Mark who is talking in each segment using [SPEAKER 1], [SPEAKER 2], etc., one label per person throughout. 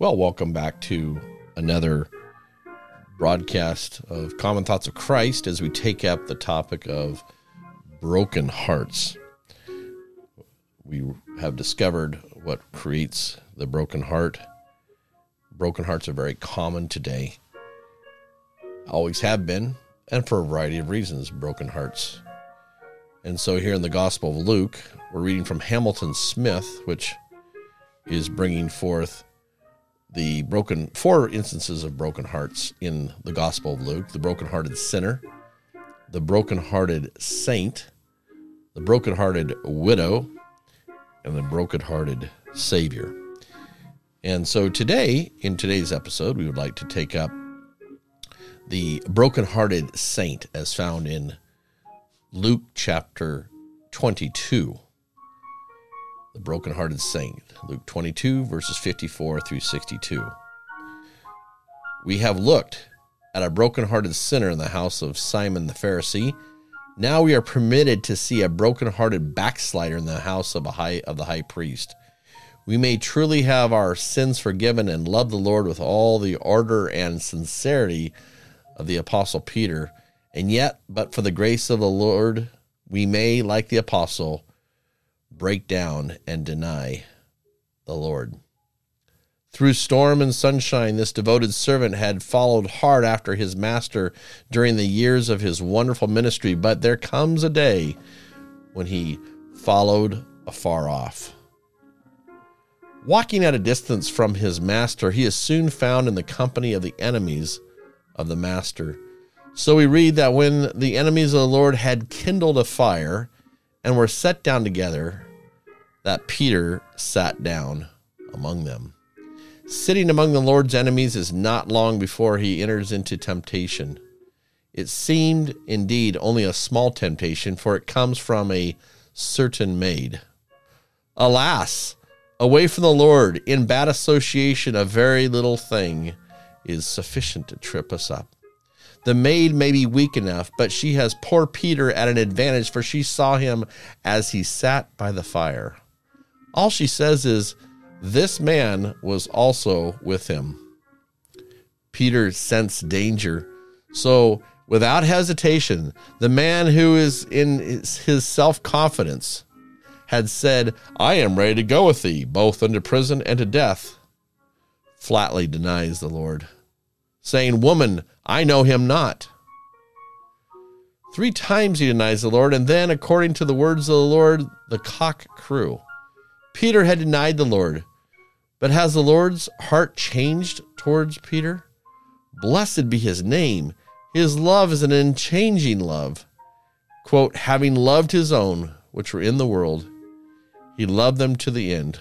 [SPEAKER 1] Well, welcome back to another broadcast of Common Thoughts of Christ as we take up the topic of broken hearts. We have discovered what creates the broken heart. Broken hearts are very common today, always have been, and for a variety of reasons, broken hearts. And so here in the Gospel of Luke, we're reading from Hamilton Smith, which is bringing forth the broken four instances of broken hearts in the Gospel of Luke the broken-hearted sinner, the broken-hearted saint, the broken-hearted widow, and the broken-hearted Savior. And so today, in today's episode, we would like to take up the broken-hearted saint as found in Luke chapter 22 the brokenhearted saint, Luke 22, verses 54 through 62. We have looked at a brokenhearted sinner in the house of Simon the Pharisee. Now we are permitted to see a brokenhearted backslider in the house of high of the high priest. We may truly have our sins forgiven and love the Lord with all the ardor and sincerity of the apostle Peter, and yet, but for the grace of the Lord, we may, like the apostle, break down and deny the Lord. Through storm and sunshine, this devoted servant had followed hard after his master during the years of his wonderful ministry, but there comes a day when he followed afar off. Walking at a distance from his master, he is soon found in the company of the enemies of the master. So we read that when the enemies of the Lord had kindled a fire and were set down together, that Peter sat down among them. Sitting among the Lord's enemies is not long before he enters into temptation. It seemed indeed only a small temptation, for it comes from a certain maid. Alas, away from the Lord, in bad association, a very little thing is sufficient to trip us up. The maid may be weak enough, but she has poor Peter at an advantage, for she saw him as he sat by the fire. All she says is, This man was also with him. Peter sensed danger. So, without hesitation, the man who is in his self confidence had said, I am ready to go with thee, both unto prison and to death, flatly denies the Lord, saying, Woman, I know him not. Three times he denies the Lord, and then, according to the words of the Lord, the cock crew. Peter had denied the Lord. But has the Lord's heart changed towards Peter? Blessed be his name. His love is an unchanging love. Quote, having loved his own, which were in the world, he loved them to the end.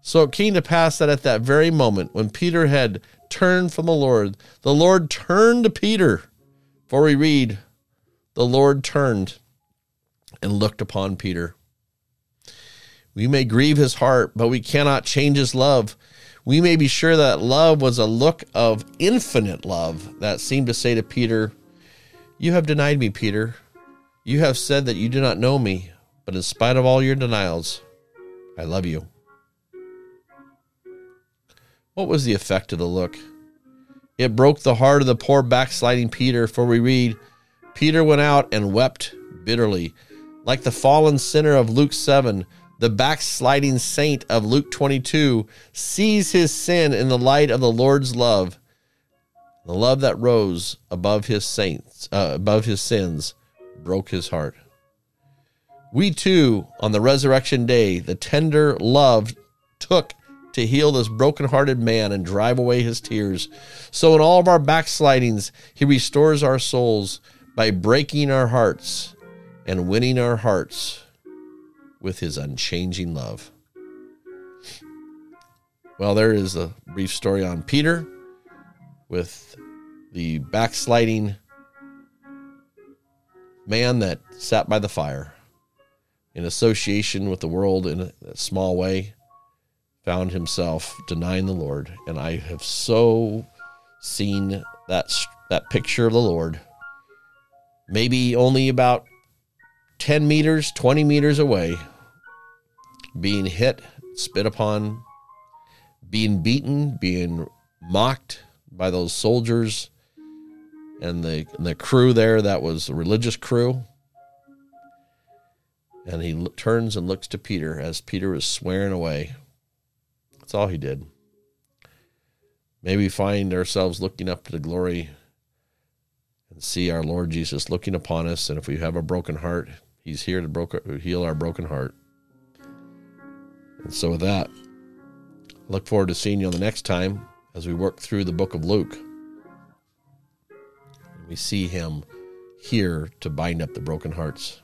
[SPEAKER 1] So it came to pass that at that very moment, when Peter had turned from the Lord, the Lord turned to Peter. For we read, the Lord turned and looked upon Peter. We may grieve his heart, but we cannot change his love. We may be sure that love was a look of infinite love that seemed to say to Peter, You have denied me, Peter. You have said that you do not know me, but in spite of all your denials, I love you. What was the effect of the look? It broke the heart of the poor backsliding Peter, for we read, Peter went out and wept bitterly. Like the fallen sinner of Luke 7, the backsliding saint of Luke 22 sees his sin in the light of the Lord's love, the love that rose above his saints, uh, above his sins, broke his heart. We too, on the resurrection day, the tender love took to heal this broken-hearted man and drive away his tears. So in all of our backslidings, he restores our souls by breaking our hearts and winning our hearts with his unchanging love. Well, there is a brief story on Peter with the backsliding man that sat by the fire in association with the world in a small way, found himself denying the Lord. And I have so seen that, that picture of the Lord, maybe only about 10 meters, 20 meters away, being hit, spit upon, being beaten, being mocked by those soldiers and the and the crew there that was a religious crew. And he turns and looks to Peter as Peter is swearing away. That's all he did. Maybe find ourselves looking up to the glory and see our Lord Jesus looking upon us. And if we have a broken heart, He's here to broke, heal our broken heart. And so, with that, look forward to seeing you on the next time as we work through the book of Luke. We see him here to bind up the broken hearts.